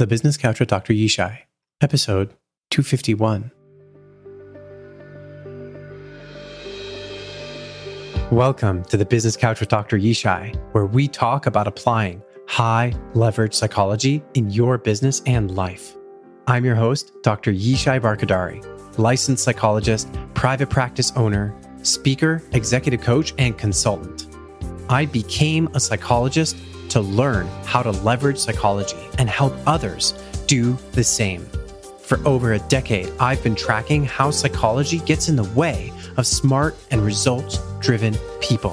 The Business Couch with Dr. Yishai, episode 251. Welcome to the Business Couch with Dr. Yishai, where we talk about applying high leverage psychology in your business and life. I'm your host, Dr. Yishai Barkhordari, licensed psychologist, private practice owner, speaker, executive coach, and consultant. I became a psychologist to learn how to leverage psychology and help others do the same. For over a decade, I've been tracking how psychology gets in the way of smart and results driven people.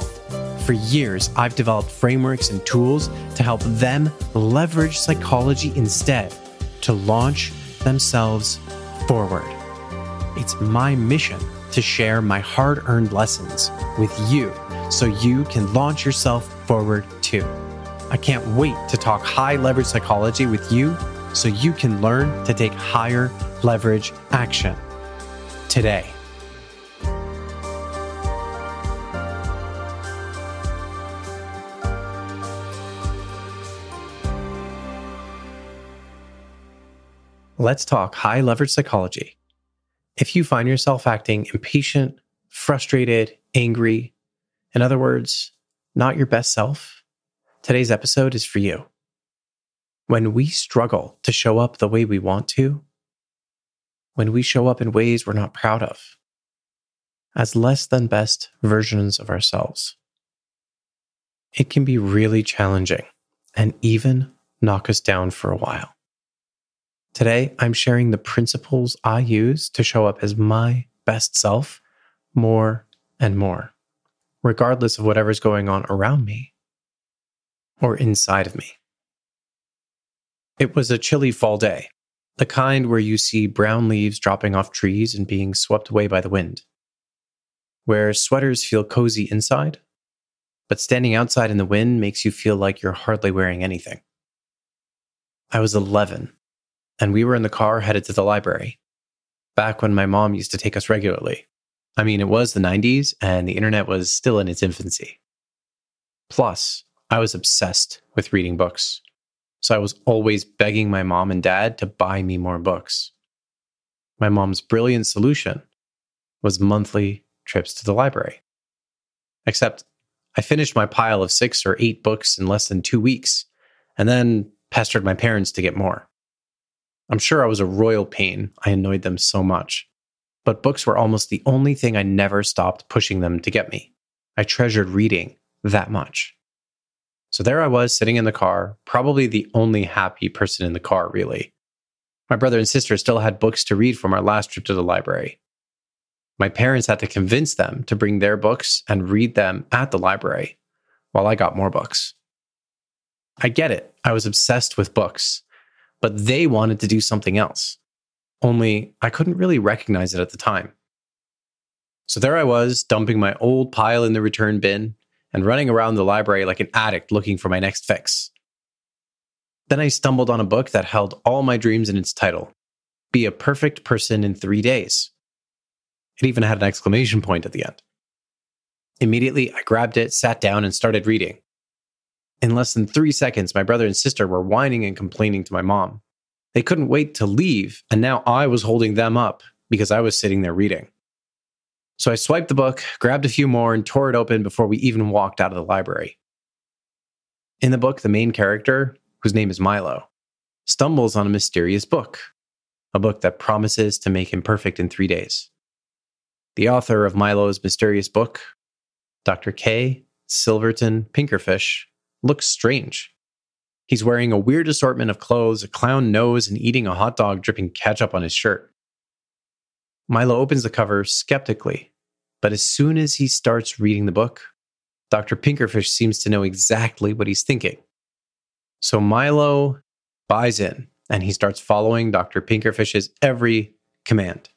For years, I've developed frameworks and tools to help them leverage psychology instead to launch themselves forward. It's my mission to share my hard earned lessons with you so you can launch yourself forward too. I can't wait to talk high leverage psychology with you so you can learn to take higher leverage action today. Let's talk high leverage psychology. If you find yourself acting impatient, frustrated, angry, in other words, not your best self, today's episode is for you. When we struggle to show up the way we want to, when we show up in ways we're not proud of, as less than best versions of ourselves, it can be really challenging and even knock us down for a while. Today, I'm sharing the principles I use to show up as my best self more and more, regardless of whatever's going on around me or inside of me. It was a chilly fall day, the kind where you see brown leaves dropping off trees and being swept away by the wind, where sweaters feel cozy inside, but standing outside in the wind makes you feel like you're hardly wearing anything. I was 11 and we were in the car headed to the library. Back when my mom used to take us regularly. I mean, it was the 90s and the internet was still in its infancy. Plus, I was obsessed with reading books. So I was always begging my mom and dad to buy me more books. My mom's brilliant solution was monthly trips to the library. Except I finished my pile of six or eight books in less than two weeks and then pestered my parents to get more. I'm sure I was a royal pain. I annoyed them so much. But books were almost the only thing I never stopped pushing them to get me. I treasured reading that much. So there I was sitting in the car, probably the only happy person in the car, really. My brother and sister still had books to read from our last trip to the library. My parents had to convince them to bring their books and read them at the library while I got more books. I get it. I was obsessed with books but they wanted to do something else. Only I couldn't really recognize it at the time. So there I was, dumping my old pile in the return bin and running around the library like an addict looking for my next fix. Then I stumbled on a book that held all my dreams in its title Be a Perfect Person in Three Days. It even had an exclamation point at the end. Immediately, I grabbed it, sat down, and started reading. In less than three seconds, my brother and sister were whining and complaining to my mom. They couldn't wait to leave, and now I was holding them up because I was sitting there reading. So I swiped the book, grabbed a few more, and tore it open before we even walked out of the library. In the book, the main character, whose name is Milo, stumbles on a mysterious book, a book that promises to make him perfect in three days. The author of Milo's mysterious book, Dr. K. Silverton Pinkerfish, looks strange. He's wearing a weird assortment of clothes, a clown nose, and eating a hot dog dripping ketchup on his shirt. Milo opens the cover skeptically, but as soon as he starts reading the book, Dr. Pinkerfish seems to know exactly what he's thinking. So Milo buys in and he starts following Dr. Pinkerfish's every command.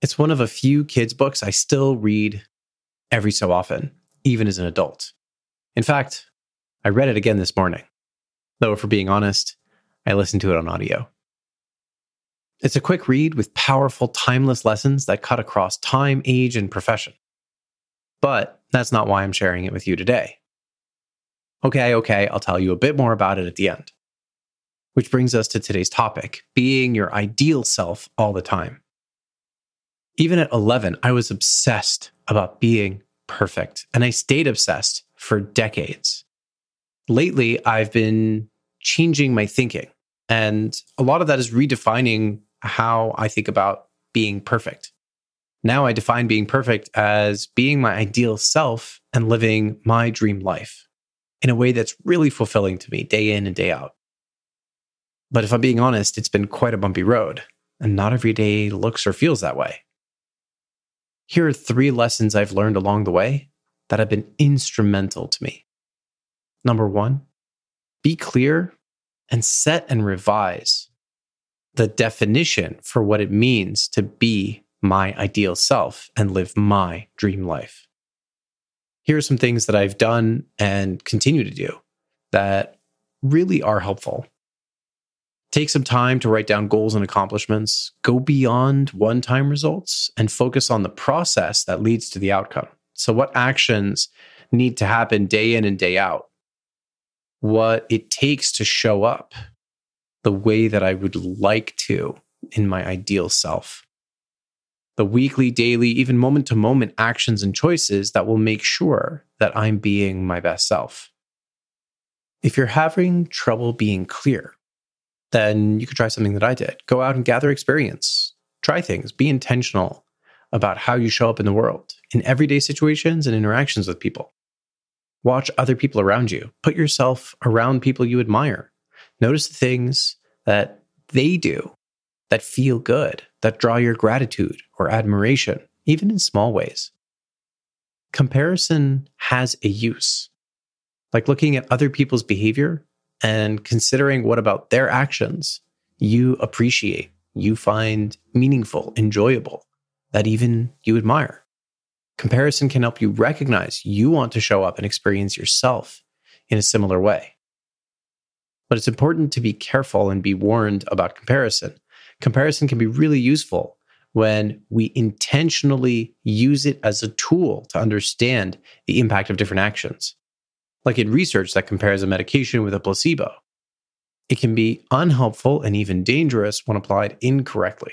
It's one of a few kids' books I still read every so often, even as an adult. In fact, I read it again this morning, though, for being honest, I listened to it on audio. It's a quick read with powerful, timeless lessons that cut across time, age, and profession. But that's not why I'm sharing it with you today. Okay, okay, I'll tell you a bit more about it at the end. Which brings us to today's topic being your ideal self all the time. Even at 11, I was obsessed about being perfect, and I stayed obsessed for decades. Lately, I've been changing my thinking, and a lot of that is redefining how I think about being perfect. Now I define being perfect as being my ideal self and living my dream life in a way that's really fulfilling to me day in and day out. But if I'm being honest, it's been quite a bumpy road, and not every day looks or feels that way. Here are three lessons I've learned along the way that have been instrumental to me. Number one, be clear and set and revise the definition for what it means to be my ideal self and live my dream life. Here are some things that I've done and continue to do that really are helpful. Take some time to write down goals and accomplishments, go beyond one time results, and focus on the process that leads to the outcome. So, what actions need to happen day in and day out? What it takes to show up the way that I would like to in my ideal self. The weekly, daily, even moment to moment actions and choices that will make sure that I'm being my best self. If you're having trouble being clear, then you could try something that I did. Go out and gather experience, try things, be intentional about how you show up in the world in everyday situations and interactions with people. Watch other people around you. Put yourself around people you admire. Notice the things that they do that feel good, that draw your gratitude or admiration, even in small ways. Comparison has a use, like looking at other people's behavior and considering what about their actions you appreciate, you find meaningful, enjoyable, that even you admire. Comparison can help you recognize you want to show up and experience yourself in a similar way. But it's important to be careful and be warned about comparison. Comparison can be really useful when we intentionally use it as a tool to understand the impact of different actions. Like in research that compares a medication with a placebo. It can be unhelpful and even dangerous when applied incorrectly.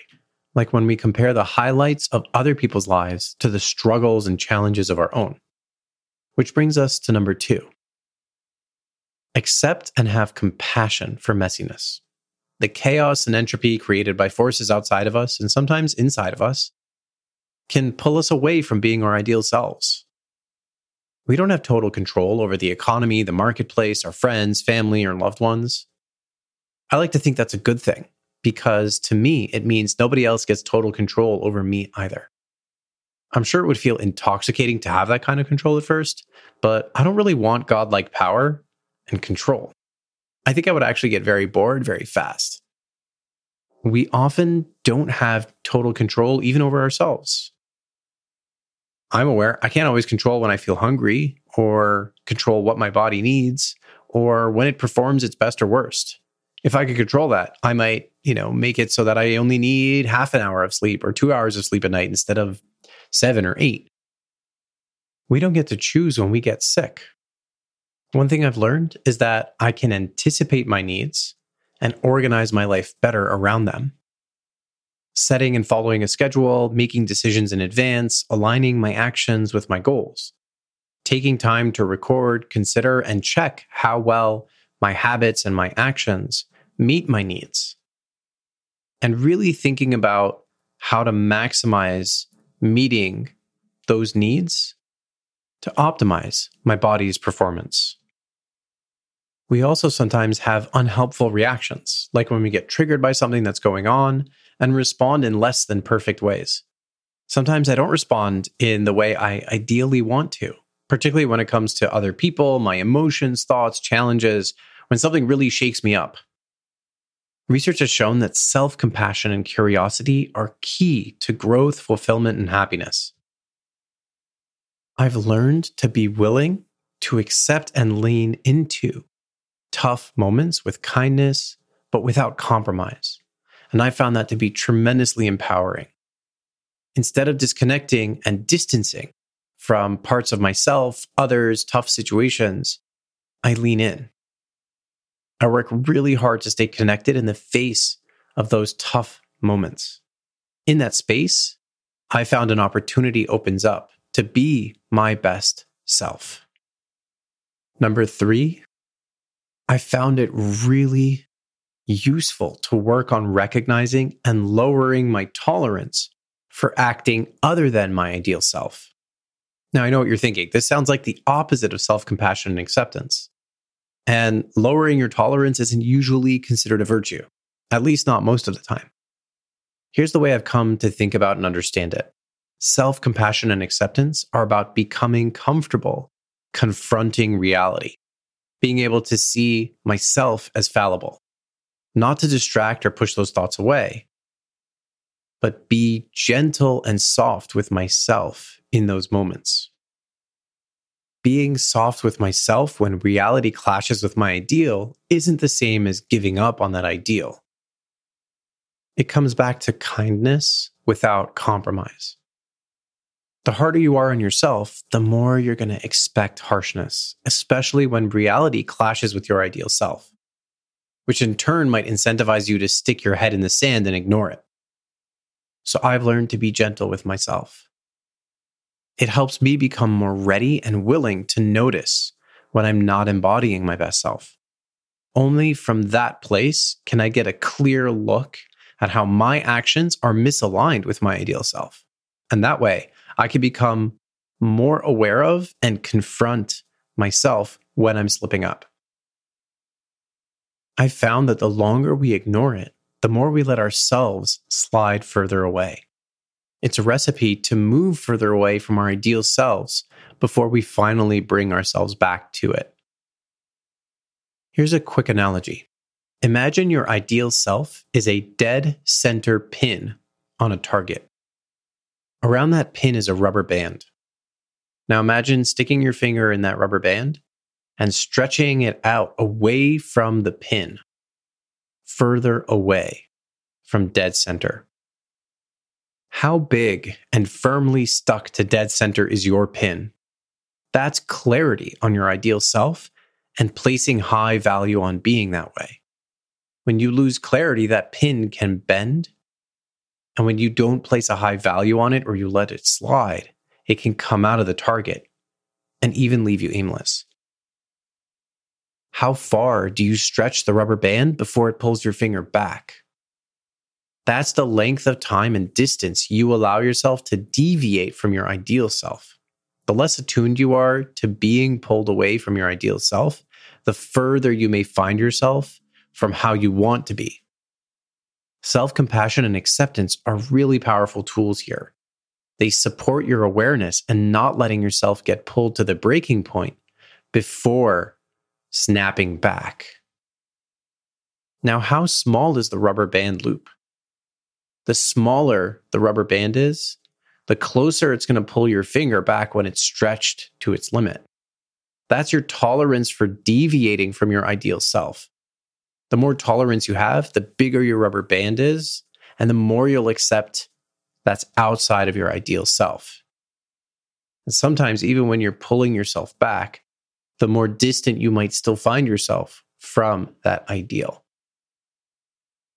Like when we compare the highlights of other people's lives to the struggles and challenges of our own. Which brings us to number two Accept and have compassion for messiness. The chaos and entropy created by forces outside of us and sometimes inside of us can pull us away from being our ideal selves. We don't have total control over the economy, the marketplace, our friends, family, or loved ones. I like to think that's a good thing because to me, it means nobody else gets total control over me either. I'm sure it would feel intoxicating to have that kind of control at first, but I don't really want godlike power and control. I think I would actually get very bored very fast. We often don't have total control even over ourselves. I'm aware I can't always control when I feel hungry or control what my body needs or when it performs its best or worst. If I could control that, I might, you know, make it so that I only need half an hour of sleep or 2 hours of sleep a night instead of 7 or 8. We don't get to choose when we get sick one thing I've learned is that I can anticipate my needs and organize my life better around them. Setting and following a schedule, making decisions in advance, aligning my actions with my goals. Taking time to record, consider, and check how well my habits and my actions meet my needs. And really thinking about how to maximize meeting those needs to optimize my body's performance. We also sometimes have unhelpful reactions, like when we get triggered by something that's going on and respond in less than perfect ways. Sometimes I don't respond in the way I ideally want to, particularly when it comes to other people, my emotions, thoughts, challenges, when something really shakes me up. Research has shown that self compassion and curiosity are key to growth, fulfillment, and happiness. I've learned to be willing to accept and lean into tough moments with kindness, but without compromise. And I found that to be tremendously empowering. Instead of disconnecting and distancing from parts of myself, others, tough situations, I lean in. I work really hard to stay connected in the face of those tough moments. In that space, I found an opportunity opens up to be my best self. Number three, I found it really useful to work on recognizing and lowering my tolerance for acting other than my ideal self. Now, I know what you're thinking. This sounds like the opposite of self compassion and acceptance. And lowering your tolerance isn't usually considered a virtue, at least not most of the time. Here's the way I've come to think about and understand it self compassion and acceptance are about becoming comfortable confronting reality, being able to see myself as fallible, not to distract or push those thoughts away, but be gentle and soft with myself in those moments. Being soft with myself when reality clashes with my ideal isn't the same as giving up on that ideal. It comes back to kindness without compromise. The harder you are on yourself, the more you're going to expect harshness, especially when reality clashes with your ideal self, which in turn might incentivize you to stick your head in the sand and ignore it. So I've learned to be gentle with myself. It helps me become more ready and willing to notice when I'm not embodying my best self. Only from that place can I get a clear look at how my actions are misaligned with my ideal self. And that way, I can become more aware of and confront myself when I'm slipping up. I found that the longer we ignore it, the more we let ourselves slide further away. It's a recipe to move further away from our ideal selves before we finally bring ourselves back to it. Here's a quick analogy Imagine your ideal self is a dead center pin on a target. Around that pin is a rubber band. Now imagine sticking your finger in that rubber band and stretching it out away from the pin further away from dead center. How big and firmly stuck to dead center is your pin? That's clarity on your ideal self and placing high value on being that way. When you lose clarity, that pin can bend. And when you don't place a high value on it or you let it slide, it can come out of the target and even leave you aimless. How far do you stretch the rubber band before it pulls your finger back? That's the length of time and distance you allow yourself to deviate from your ideal self. The less attuned you are to being pulled away from your ideal self, the further you may find yourself from how you want to be. Self compassion and acceptance are really powerful tools here. They support your awareness and not letting yourself get pulled to the breaking point before snapping back. Now, how small is the rubber band loop? The smaller the rubber band is, the closer it's going to pull your finger back when it's stretched to its limit. That's your tolerance for deviating from your ideal self. The more tolerance you have, the bigger your rubber band is, and the more you'll accept that's outside of your ideal self. And sometimes, even when you're pulling yourself back, the more distant you might still find yourself from that ideal.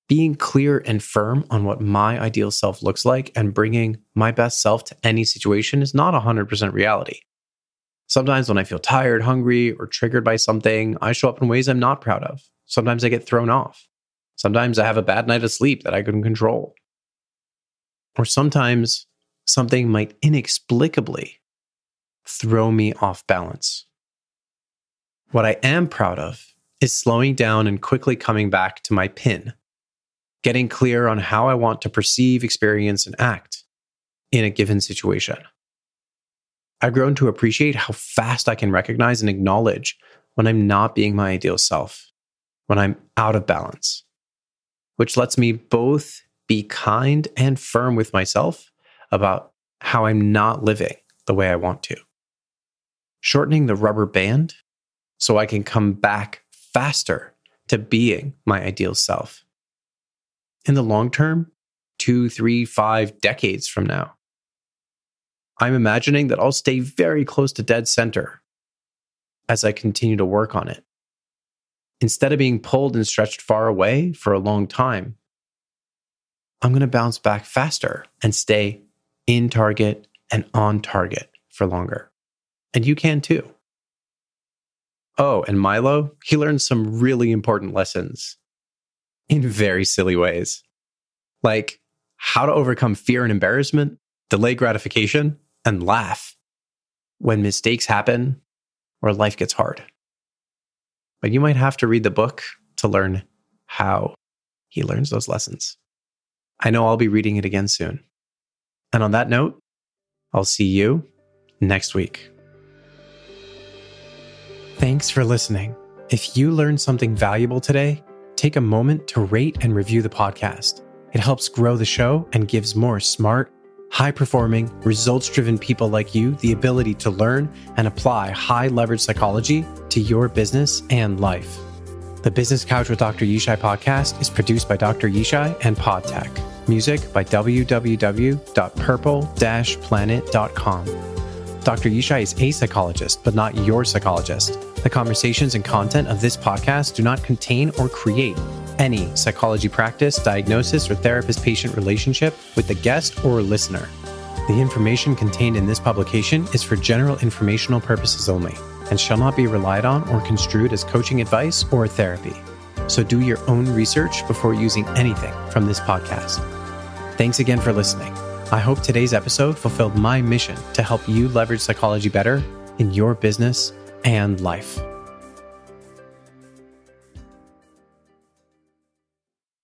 Being clear and firm on what my ideal self looks like and bringing my best self to any situation is not 100% reality. Sometimes, when I feel tired, hungry, or triggered by something, I show up in ways I'm not proud of. Sometimes I get thrown off. Sometimes I have a bad night of sleep that I couldn't control. Or sometimes something might inexplicably throw me off balance. What I am proud of is slowing down and quickly coming back to my pin, getting clear on how I want to perceive, experience, and act in a given situation. I've grown to appreciate how fast I can recognize and acknowledge when I'm not being my ideal self, when I'm out of balance, which lets me both be kind and firm with myself about how I'm not living the way I want to. Shortening the rubber band so I can come back faster to being my ideal self. In the long term, two, three, five decades from now, I'm imagining that I'll stay very close to dead center as I continue to work on it. Instead of being pulled and stretched far away for a long time, I'm going to bounce back faster and stay in target and on target for longer. And you can too. Oh, and Milo, he learned some really important lessons in very silly ways. Like how to overcome fear and embarrassment, delay gratification, and laugh when mistakes happen or life gets hard. But you might have to read the book to learn how he learns those lessons. I know I'll be reading it again soon. And on that note, I'll see you next week. Thanks for listening. If you learned something valuable today, take a moment to rate and review the podcast. It helps grow the show and gives more smart, high performing, results driven people like you the ability to learn and apply high leverage psychology to your business and life. The Business Couch with Dr. Yishai podcast is produced by Dr. Yishai and PodTech. Music by www.purple-planet.com. Dr. Yishai is a psychologist, but not your psychologist. The conversations and content of this podcast do not contain or create any psychology practice, diagnosis, or therapist patient relationship with the guest or listener. The information contained in this publication is for general informational purposes only and shall not be relied on or construed as coaching advice or therapy. So do your own research before using anything from this podcast. Thanks again for listening. I hope today's episode fulfilled my mission to help you leverage psychology better in your business and life.